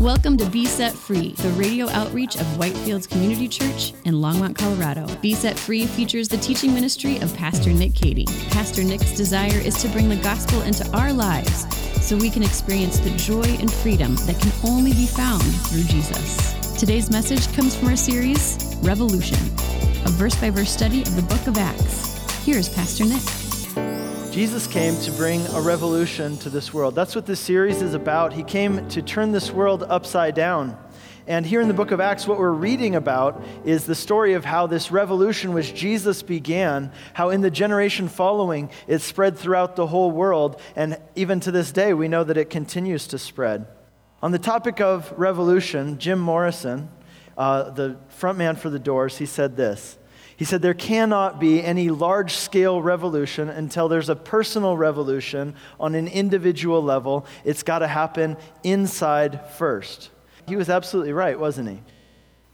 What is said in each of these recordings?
Welcome to Be Set Free, the radio outreach of Whitefields Community Church in Longmont, Colorado. Be Set Free features the teaching ministry of Pastor Nick Cady. Pastor Nick's desire is to bring the gospel into our lives so we can experience the joy and freedom that can only be found through Jesus. Today's message comes from our series, Revolution, a verse by verse study of the book of Acts. Here's Pastor Nick. Jesus came to bring a revolution to this world. That's what this series is about. He came to turn this world upside down. And here in the book of Acts, what we're reading about is the story of how this revolution, which Jesus began, how in the generation following it spread throughout the whole world. And even to this day, we know that it continues to spread. On the topic of revolution, Jim Morrison, uh, the frontman for the Doors, he said this he said, There cannot be any large scale revolution until there's a personal revolution on an individual level. It's got to happen inside first. He was absolutely right, wasn't he?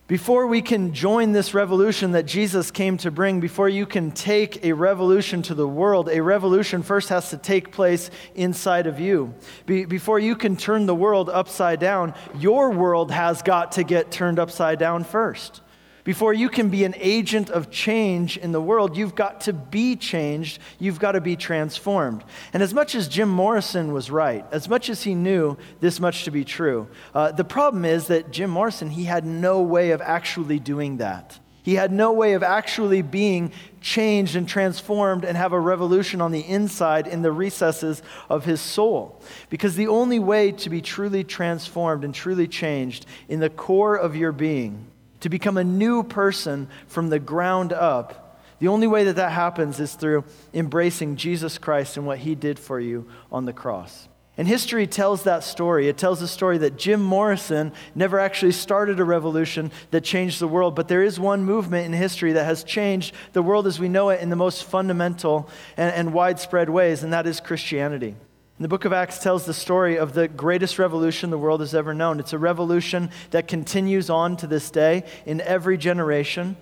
Before we can join this revolution that Jesus came to bring, before you can take a revolution to the world, a revolution first has to take place inside of you. Be- before you can turn the world upside down, your world has got to get turned upside down first. Before you can be an agent of change in the world, you've got to be changed. You've got to be transformed. And as much as Jim Morrison was right, as much as he knew this much to be true, uh, the problem is that Jim Morrison, he had no way of actually doing that. He had no way of actually being changed and transformed and have a revolution on the inside in the recesses of his soul. Because the only way to be truly transformed and truly changed in the core of your being to become a new person from the ground up, the only way that that happens is through embracing Jesus Christ and what he did for you on the cross. And history tells that story. It tells the story that Jim Morrison never actually started a revolution that changed the world, but there is one movement in history that has changed the world as we know it in the most fundamental and, and widespread ways, and that is Christianity. The book of Acts tells the story of the greatest revolution the world has ever known. It's a revolution that continues on to this day in every generation.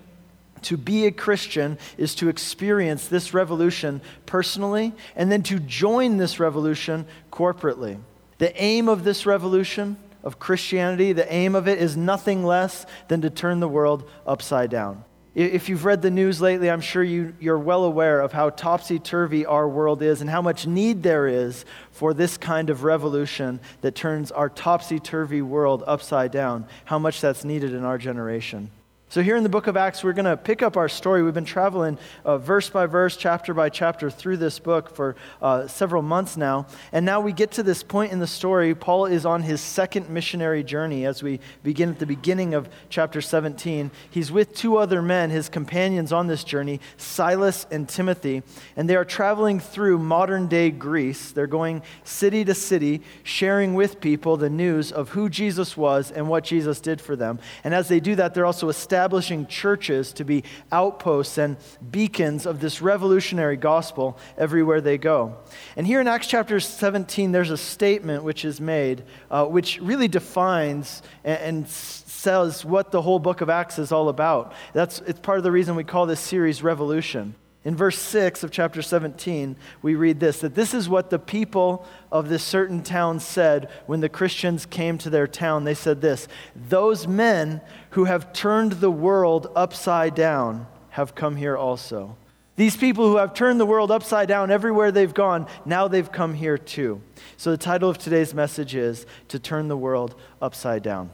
To be a Christian is to experience this revolution personally and then to join this revolution corporately. The aim of this revolution of Christianity, the aim of it is nothing less than to turn the world upside down. If you've read the news lately, I'm sure you, you're well aware of how topsy turvy our world is and how much need there is for this kind of revolution that turns our topsy turvy world upside down, how much that's needed in our generation. So, here in the book of Acts, we're going to pick up our story. We've been traveling uh, verse by verse, chapter by chapter through this book for uh, several months now. And now we get to this point in the story. Paul is on his second missionary journey as we begin at the beginning of chapter 17. He's with two other men, his companions on this journey, Silas and Timothy. And they are traveling through modern day Greece. They're going city to city, sharing with people the news of who Jesus was and what Jesus did for them. And as they do that, they're also establishing establishing churches to be outposts and beacons of this revolutionary gospel everywhere they go. And here in Acts chapter 17, there's a statement which is made, uh, which really defines and, and says what the whole book of Acts is all about. That's, it's part of the reason we call this series Revolution. In verse 6 of chapter 17, we read this that this is what the people of this certain town said when the Christians came to their town. They said this Those men who have turned the world upside down have come here also. These people who have turned the world upside down everywhere they've gone, now they've come here too. So the title of today's message is To Turn the World Upside Down.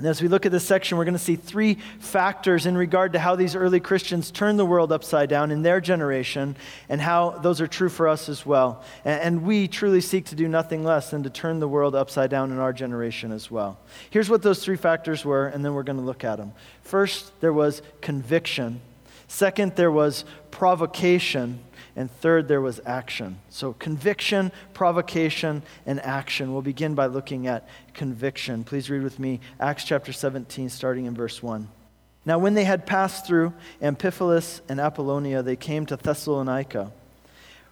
And as we look at this section, we're going to see three factors in regard to how these early Christians turned the world upside down in their generation and how those are true for us as well. And, we truly seek to do nothing less than to turn the world upside down in our generation as well. Here's what those three factors were, and then we're going to look at them. First, there was conviction. Second, there was provocation. And third, there was action. So, conviction, provocation, and action. We'll begin by looking at conviction. Please read with me Acts chapter 17, starting in verse 1. Now, when they had passed through Amphipolis and Apollonia, they came to Thessalonica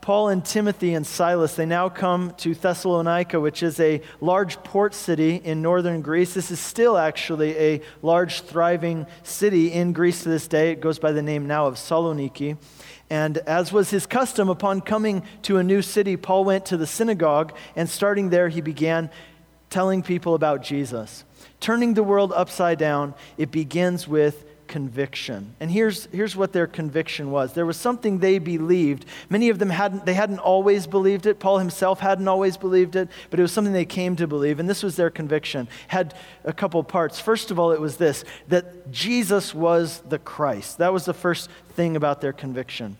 Paul and Timothy and Silas, they now come to Thessalonica, which is a large port city in northern Greece. This is still actually a large, thriving city in Greece to this day. It goes by the name now of Saloniki. And as was his custom, upon coming to a new city, Paul went to the synagogue, and starting there, he began telling people about Jesus. Turning the world upside down, it begins with conviction. And here's, here's what their conviction was. There was something they believed. Many of them hadn't, they hadn't always believed it. Paul himself hadn't always believed it, but it was something they came to believe. And this was their conviction. Had a couple parts. First of all, it was this that Jesus was the Christ. That was the first thing about their conviction.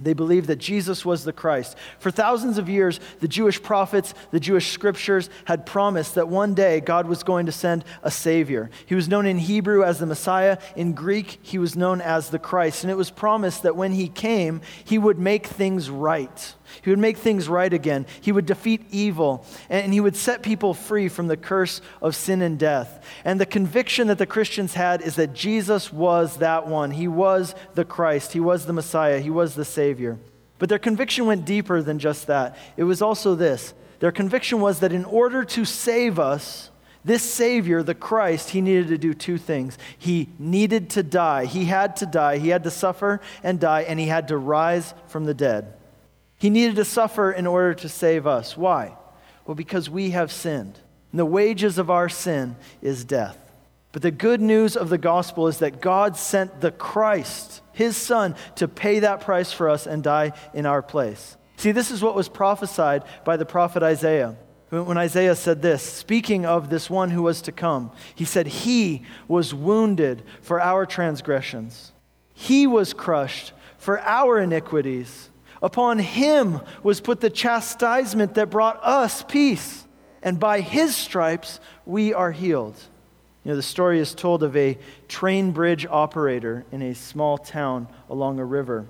They believed that Jesus was the Christ. For thousands of years, the Jewish prophets, the Jewish scriptures had promised that one day God was going to send a Savior. He was known in Hebrew as the Messiah. In Greek, he was known as the Christ. And it was promised that when he came, he would make things right. He would make things right again. He would defeat evil, and he would set people free from the curse of sin and death. And the conviction that the Christians had is that Jesus was that one. He was the Christ, he was the Messiah, he was the Savior. But their conviction went deeper than just that. It was also this their conviction was that in order to save us, this Savior, the Christ, he needed to do two things. He needed to die. He had to die. He had to suffer and die, and he had to rise from the dead. He needed to suffer in order to save us. Why? Well, because we have sinned. And the wages of our sin is death. But the good news of the gospel is that God sent the Christ, his son, to pay that price for us and die in our place. See, this is what was prophesied by the prophet Isaiah. When Isaiah said this, speaking of this one who was to come, he said, He was wounded for our transgressions, He was crushed for our iniquities. Upon him was put the chastisement that brought us peace, and by his stripes we are healed. You know, the story is told of a train bridge operator in a small town along a river.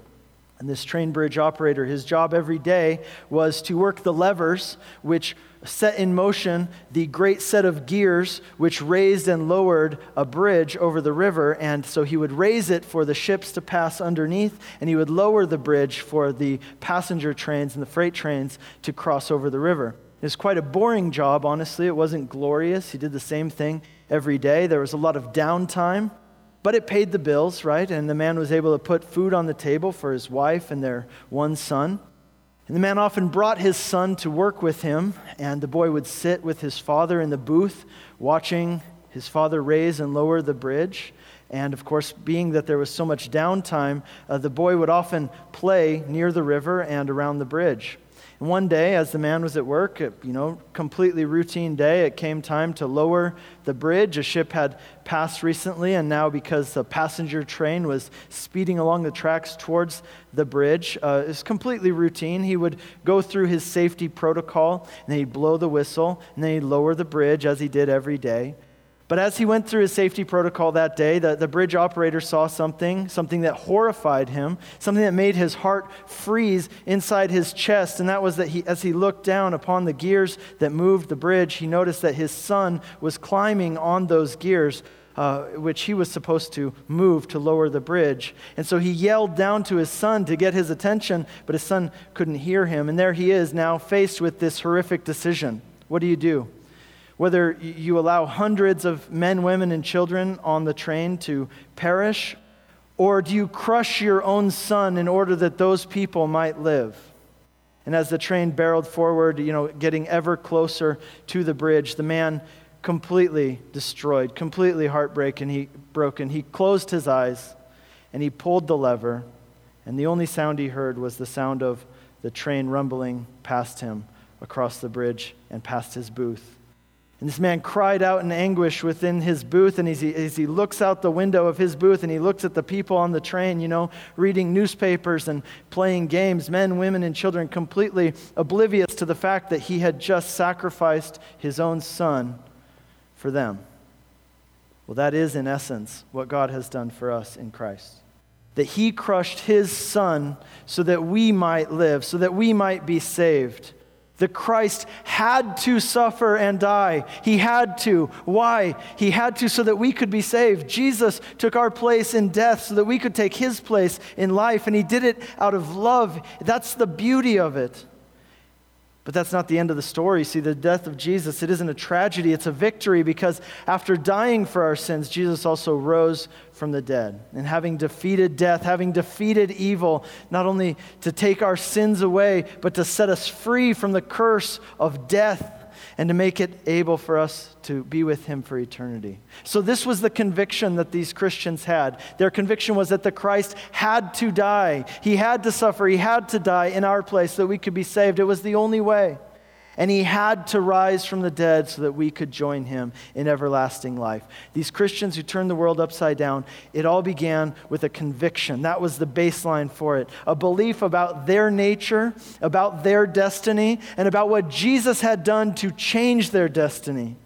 And this train bridge operator, his job every day was to work the levers which set in motion the great set of gears which raised and lowered a bridge over the river. And so he would raise it for the ships to pass underneath, and he would lower the bridge for the passenger trains and the freight trains to cross over the river. It was quite a boring job, honestly. It wasn't glorious. He did the same thing every day. There was a lot of downtime, but it paid the bills, right? And the man was able to put food on the table for his wife and their one son. And the man often brought his son to work with him, and the boy would sit with his father in the booth, watching his father raise and lower the bridge. And of course, being that there was so much downtime, uh, the boy would often play near the river and around the bridge. And one day, as the man was at work, you know, completely routine day, it came time to lower the bridge. A ship had passed recently, and now because the passenger train was speeding along the tracks towards the bridge, uh, it's completely routine. He would go through his safety protocol, and then he'd blow the whistle, and then he'd lower the bridge as he did every day. But as he went through his safety protocol that day, the, the bridge operator saw something, something that horrified him, something that made his heart freeze inside his chest. And that was that he, as he looked down upon the gears that moved the bridge, he noticed that his son was climbing on those gears, uh, which he was supposed to move to lower the bridge. And so he yelled down to his son to get his attention, but his son couldn't hear him. And there he is now faced with this horrific decision. What do you do? Whether you allow hundreds of men, women, and children on the train to perish, or do you crush your own son in order that those people might live? And as the train barreled forward, you know, getting ever closer to the bridge, the man completely destroyed, completely heartbroken, he broken. He closed his eyes and he pulled the lever, and the only sound he heard was the sound of the train rumbling past him across the bridge and past his booth. And this man cried out in anguish within his booth. And as he, as he looks out the window of his booth and he looks at the people on the train, you know, reading newspapers and playing games, men, women, and children, completely oblivious to the fact that he had just sacrificed his own son for them. Well, that is, in essence, what God has done for us in Christ. That he crushed his son so that we might live, so that we might be saved. The Christ had to suffer and die. He had to. Why? He had to so that we could be saved. Jesus took our place in death so that we could take his place in life, and he did it out of love. That's the beauty of it. But that's not the end of the story. See, the death of Jesus, it isn't a tragedy, it's a victory because after dying for our sins, Jesus also rose from the dead. And having defeated death, having defeated evil, not only to take our sins away, but to set us free from the curse of death and to make it able for us to be with him for eternity. So, this was the conviction that these Christians had. Their conviction was that the Christ had to die. He had to suffer. He had to die in our place so that we could be saved. It was the only way. And he had to rise from the dead so that we could join him in everlasting life. These Christians who turned the world upside down, it all began with a conviction. That was the baseline for it. A belief about their nature, about their destiny, and about what Jesus had done to change their destiny.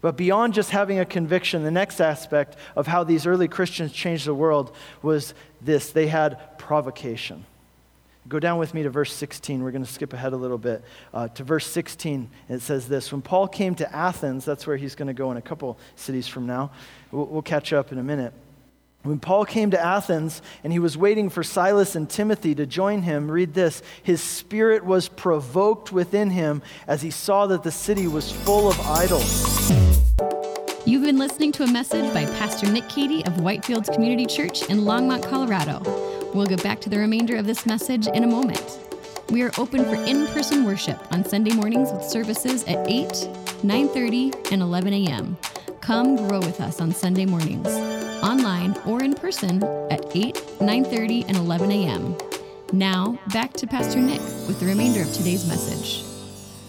But beyond just having a conviction, the next aspect of how these early Christians changed the world was this they had provocation. Go down with me to verse 16. We're going to skip ahead a little bit uh, to verse 16. It says this When Paul came to Athens, that's where he's going to go in a couple cities from now. We'll, we'll catch up in a minute. When Paul came to Athens and he was waiting for Silas and Timothy to join him, read this his spirit was provoked within him as he saw that the city was full of idols. You've been listening to a message by Pastor Nick Cady of Whitefields Community Church in Longmont, Colorado. We'll get back to the remainder of this message in a moment. We are open for in-person worship on Sunday mornings with services at 8, 9:30, and 11 a.m. Come grow with us on Sunday mornings, online or in person at 8, 9:30, and 11 a.m. Now, back to Pastor Nick with the remainder of today's message.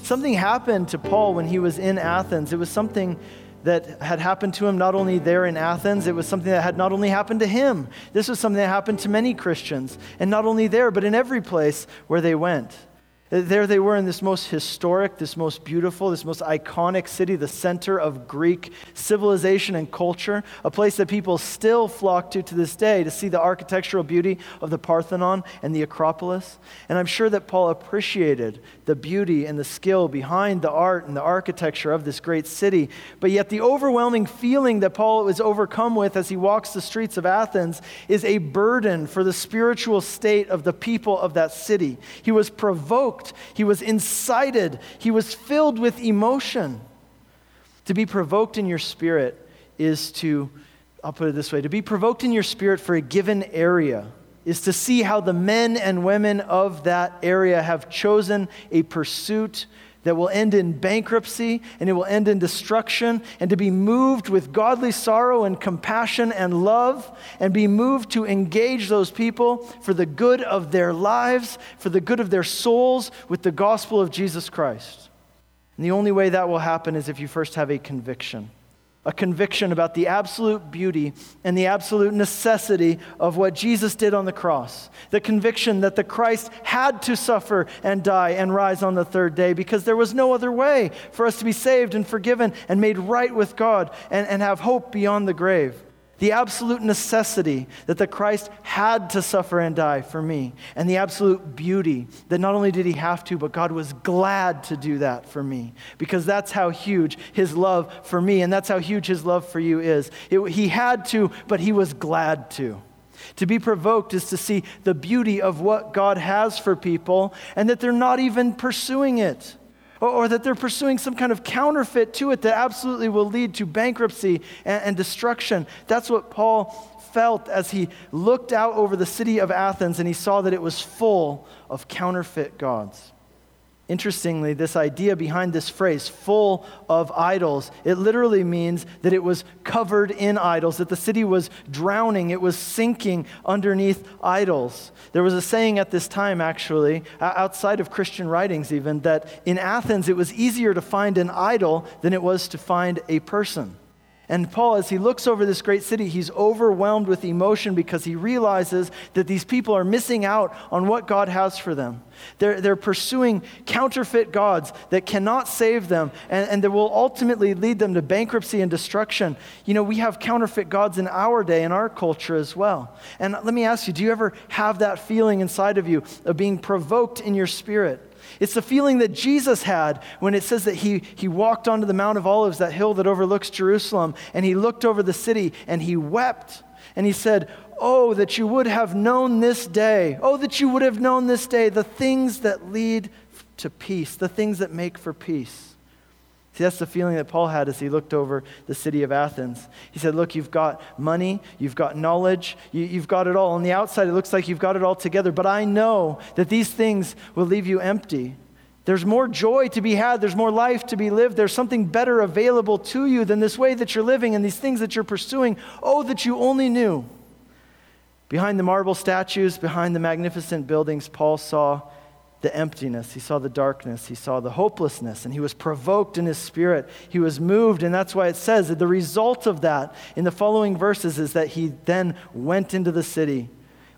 Something happened to Paul when he was in Athens. It was something that had happened to him not only there in Athens, it was something that had not only happened to him, this was something that happened to many Christians, and not only there, but in every place where they went. There they were in this most historic, this most beautiful, this most iconic city, the center of Greek civilization and culture, a place that people still flock to to this day to see the architectural beauty of the Parthenon and the Acropolis. And I'm sure that Paul appreciated the beauty and the skill behind the art and the architecture of this great city. But yet, the overwhelming feeling that Paul is overcome with as he walks the streets of Athens is a burden for the spiritual state of the people of that city. He was provoked provoked, he was incited, he was filled with emotion. To be provoked in your spirit is to, I'll put it this way, to be provoked in your spirit for a given area is to see how the men and women of that area have chosen a pursuit that will end in bankruptcy and it will end in destruction, and to be moved with godly sorrow and compassion and love, and be moved to engage those people for the good of their lives, for the good of their souls, with the gospel of Jesus Christ. And the only way that will happen is if you first have a conviction a conviction about the absolute beauty and the absolute necessity of what Jesus did on the cross. The conviction that the Christ had to suffer and die and rise on the third day because there was no other way for us to be saved and forgiven and made right with God and, and have hope beyond the grave the absolute necessity that the Christ had to suffer and die for me, and the absolute beauty that not only did he have to, but God was glad to do that for me, because that's how huge his love for me, and that's how huge his love for you is. It, he had to, but he was glad to. To be provoked is to see the beauty of what God has for people, and that they're not even pursuing it or, that they're pursuing some kind of counterfeit to it that absolutely will lead to bankruptcy and, and destruction. That's what Paul felt as he looked out over the city of Athens and he saw that it was full of counterfeit gods. Interestingly, this idea behind this phrase, full of idols, it literally means that it was covered in idols, that the city was drowning, it was sinking underneath idols. There was a saying at this time, actually, outside of Christian writings even, that in Athens it was easier to find an idol than it was to find a person. And Paul, as he looks over this great city, he's overwhelmed with emotion because he realizes that these people are missing out on what God has for them. They're, they're pursuing counterfeit gods that cannot save them and, and that will ultimately lead them to bankruptcy and destruction. You know, we have counterfeit gods in our day, in our culture as well. And let me ask you do you ever have that feeling inside of you of being provoked in your spirit? It's the feeling that Jesus had when it says that he, he walked onto the Mount of Olives, that hill that overlooks Jerusalem, and he looked over the city and he wept. And he said, Oh, that you would have known this day. Oh, that you would have known this day the things that lead to peace, the things that make for peace. See, that's the feeling that Paul had as he looked over the city of Athens. He said, Look, you've got money, you've got knowledge, you, have got it all. On the outside, it looks like you've got it all together, but I know that these things will leave you empty. There's more joy to be had, there's more life to be lived, there's something better available to you than this way that you're living and these things that you're pursuing. Oh, that you only knew. Behind the marble statues, behind the magnificent buildings, Paul saw the emptiness, he saw the darkness, he saw the hopelessness, and he was provoked in his spirit. He was moved, and that's why it says that the result of that in the following verses is that he then went into the city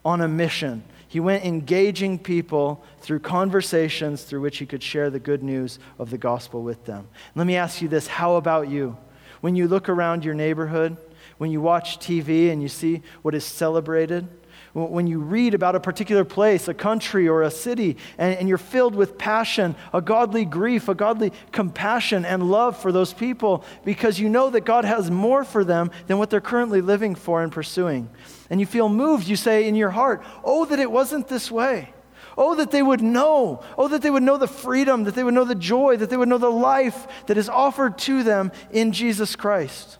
on a mission. He went engaging people through conversations through which he could share the good news of the gospel with them. Let me ask you this how about you? When you look around your neighborhood, when you watch TV and you see what is celebrated, when you read about a particular place, a country, or a city, and, and, you're filled with passion, a godly grief, a godly compassion and love for those people because you know that God has more for them than what they're currently living for and pursuing. And you feel moved, you say in your heart, Oh, that it wasn't this way. Oh, that they would know. Oh, that they would know the freedom, that they would know the joy, that they would know the life that is offered to them in Jesus Christ.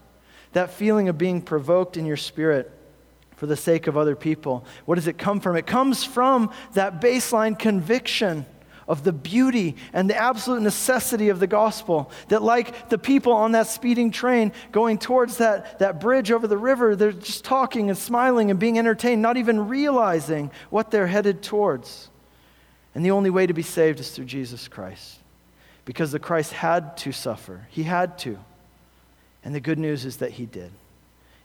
That feeling of being provoked in your spirit for the sake of other people. What does it come from? It comes from that baseline conviction of the beauty and the absolute necessity of the gospel. That, like the people on that speeding train going towards that, that bridge over the river, they're just talking and smiling and being entertained, not even realizing what they're headed towards. And the only way to be saved is through Jesus Christ. Because the Christ had to suffer, he had to. And the good news is that he did.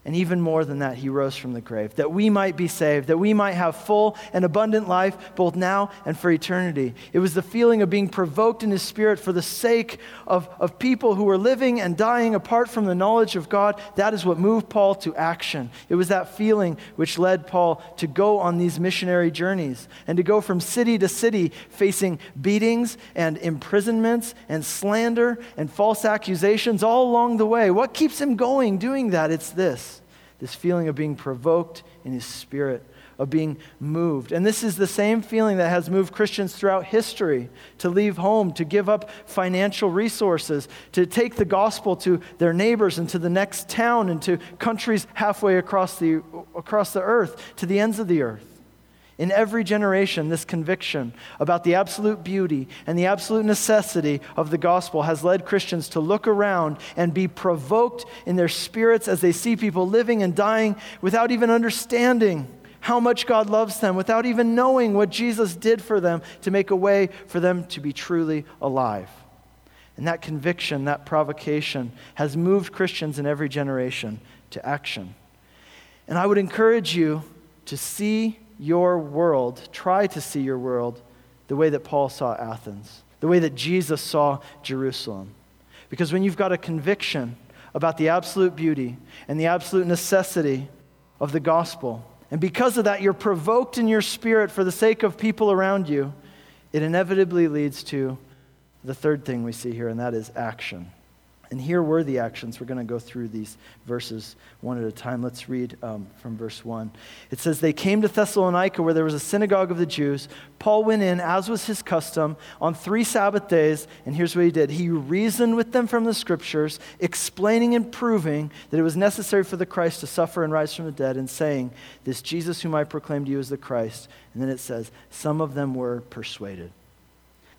And even more than that, he rose from the grave, that we might be saved, that we might have full and abundant life, both now and for eternity. It was the feeling of being provoked in his spirit for the sake of, of people who were living and dying apart from the knowledge of God. That is what moved Paul to action. It was that feeling which led Paul to go on these missionary journeys and to go from city to city, facing beatings and imprisonments and slander and false accusations all along the way. What keeps him going doing that? It's this this feeling of being provoked in his spirit, of being moved. And this is the same feeling that has moved Christians throughout history to leave home, to give up financial resources, to take the gospel to their neighbors and to the next town and to countries halfway across the, across the earth, to the ends of the earth. In every generation, this conviction about the absolute beauty and the absolute necessity of the gospel has led Christians to look around and be provoked in their spirits as they see people living and dying without even understanding how much God loves them, without even knowing what Jesus did for them to make a way for them to be truly alive. And that conviction, that provocation, has moved Christians in every generation to action. And I would encourage you to see your world, try to see your world the way that Paul saw Athens, the way that Jesus saw Jerusalem. Because when you've got a conviction about the absolute beauty and the absolute necessity of the gospel, and because of that, you're provoked in your spirit for the sake of people around you, it inevitably leads to the third thing we see here, and that is action. And here were the actions. We're going to go through these verses one at a time. Let's read um, from verse 1. It says, They came to Thessalonica, where there was a synagogue of the Jews. Paul went in, as was his custom, on three Sabbath days. And here's what he did He reasoned with them from the scriptures, explaining and proving that it was necessary for the Christ to suffer and rise from the dead, and saying, This Jesus whom I proclaim to you is the Christ. And then it says, Some of them were persuaded.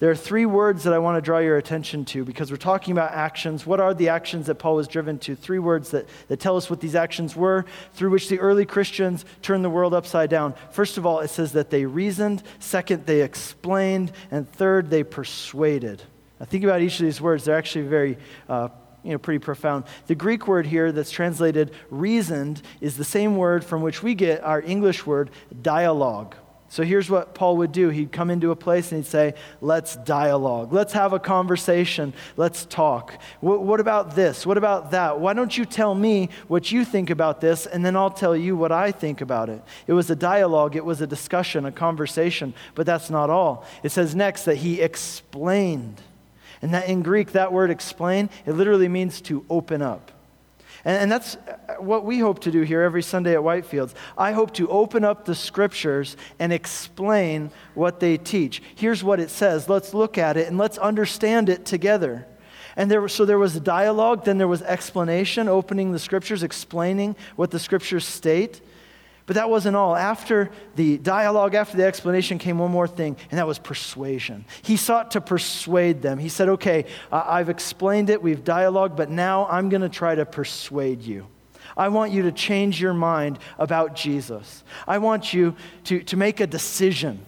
There are three words that I want to draw your attention to because we're talking about actions. What are the actions that Paul was driven to? Three words that, that tell us what these actions were through which the early Christians turned the world upside down. First of all, it says that they reasoned. Second, they explained. And third, they persuaded. Now, think about each of these words. They're actually very uh, you know, pretty profound. The Greek word here that's translated reasoned is the same word from which we get our English word dialogue. So here's what Paul would do. He'd come into a place and he'd say, Let's dialogue. Let's have a conversation. Let's talk. What, what, about this? What about that? Why don't you tell me what you think about this, and then I'll tell you what I think about it? It was a dialogue, it was a discussion, a conversation, but that's not all. It says next that he explained. And that in Greek, that word explain, it literally means to open up. And, and that's what we hope to do here every Sunday at Whitefields. I hope to open up the scriptures and explain what they teach. Here's what it says. Let's look at it and let's understand it together. And there, so there was dialogue, then there was explanation, opening the scriptures, explaining what the scriptures state. But that wasn't all. After the dialogue, after the explanation, came one more thing, and that was persuasion. He sought to persuade them. He said, Okay, I've explained it, we've dialogued, but now I'm going to try to persuade you. I want you to change your mind about Jesus. I want you to, to make a decision.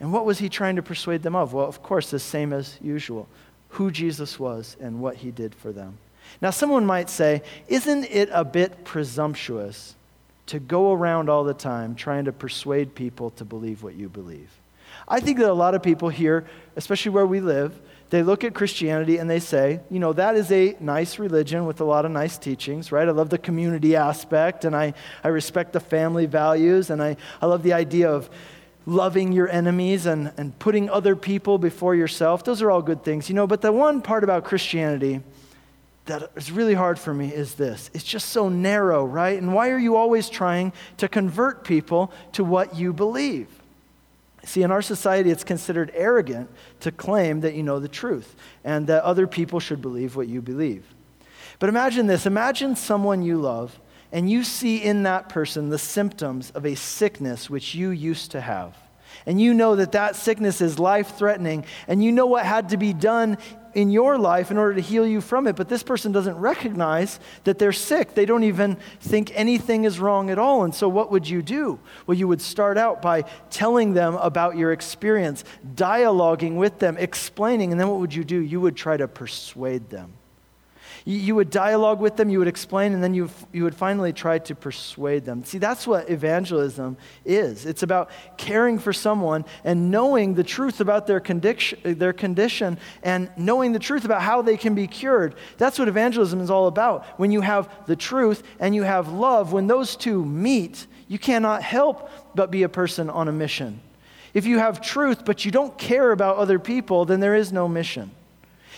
And what was he trying to persuade them of? Well, of course, the same as usual who Jesus was and what he did for them. Now, someone might say, Isn't it a bit presumptuous? To go around all the time trying to persuade people to believe what you believe. I think that a lot of people here, especially where we live, they look at Christianity and they say, you know, that is a nice religion with a lot of nice teachings, right? I love the community aspect and I, I respect the family values and I, I love the idea of loving your enemies and, and putting other people before yourself. Those are all good things, you know, but the one part about Christianity that is really hard for me is this it's just so narrow, right? And why are you always trying to convert people to what you believe? See, in our society, it's considered arrogant to claim that you know the truth and that other people should believe what you believe. But imagine this imagine someone you love, and you see in that person the symptoms of a sickness which you used to have. And you know that that sickness is life threatening, and you know what had to be done in your life in order to heal you from it, but this person doesn't recognize that they're sick. They don't even think anything is wrong at all. And so, what would you do? Well, you would start out by telling them about your experience, dialoguing with them, explaining, and then what would you do? You would try to persuade them. You, would dialogue with them, you would explain, and then you, you would finally try to persuade them. See, that's what evangelism is. It's about caring for someone and knowing the truth about their condition, their condition and knowing the truth about how they can be cured. That's what evangelism is all about. When you have the truth and you have love, when those two meet, you cannot help but be a person on a mission. If you have truth but you don't care about other people, then there is no mission.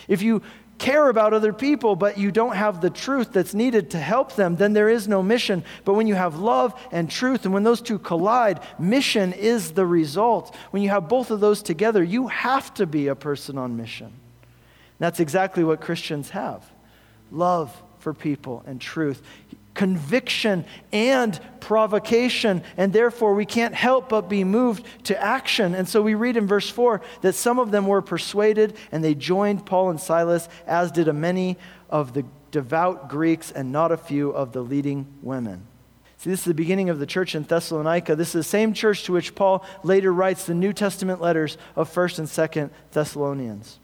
If you care about other people, but you don't have the truth that's needed to help them, then there is no mission. But when you have love and truth, and when those two collide, mission is the result. When you have both of those together, you have to be a person on mission. And that's exactly what Christians have love for people and truth conviction and provocation, and therefore we can't help but be moved to action. And so we read in verse 4 that some of them were persuaded and they joined Paul and Silas, as did a many of the devout Greeks and not a few of the leading women. See, this is the beginning of the church in Thessalonica. This is the same church to which Paul later writes the New Testament letters of 1st and 2nd Thessalonians.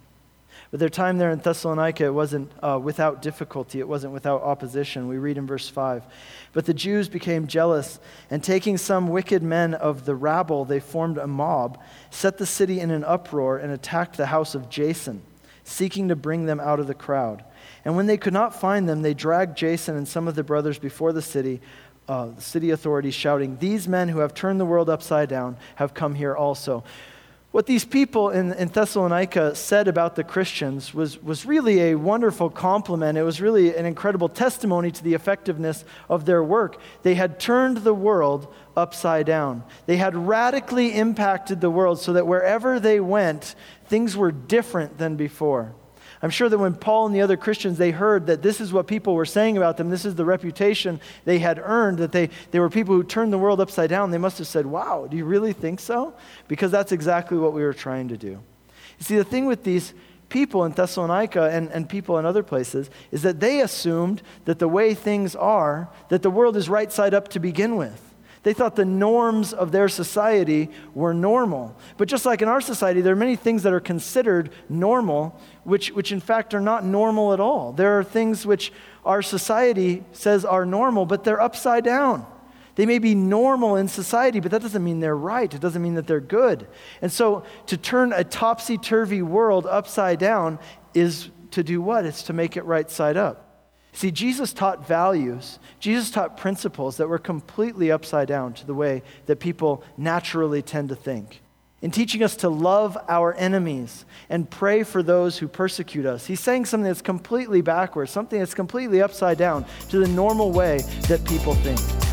But their time there in Thessalonica, it wasn't uh, without difficulty, it wasn't without opposition. We read in verse 5. But the Jews became jealous, and taking some wicked men of the rabble, they formed a mob, set the city in an uproar, and attacked the house of Jason, seeking to bring them out of the crowd. And when they could not find them, they dragged Jason and some of the brothers before the city, uh, the city authorities, shouting, These men who have turned the world upside down have come here also. What these people in, in Thessalonica said about the Christians was, was really a wonderful compliment. It was really an incredible testimony to the effectiveness of their work. They had turned the world upside down, they had radically impacted the world so that wherever they went, things were different than before. I'm sure that when Paul and the other Christians, they heard that this is what people were saying about them, this is the reputation they had earned, that they, they were people who turned the world upside down, they must have said, Wow, do you really think so? Because that's exactly what we were trying to do. You see, the thing with these people in Thessalonica and, and people in other places is that they assumed that the way things are, that the world is right side up to begin with. They thought the norms of their society were normal. But just like in our society, there are many things that are considered normal, which, which in fact are not normal at all. There are things which our society says are normal, but they're upside down. They may be normal in society, but that doesn't mean they're right. It doesn't mean that they're good. And so to turn a topsy turvy world upside down is to do what? It's to make it right side up. See, Jesus taught values, Jesus taught principles that were completely upside down to the way that people naturally tend to think. In teaching us to love our enemies and pray for those who persecute us, he's saying something that's completely backwards, something that's completely upside down to the normal way that people think.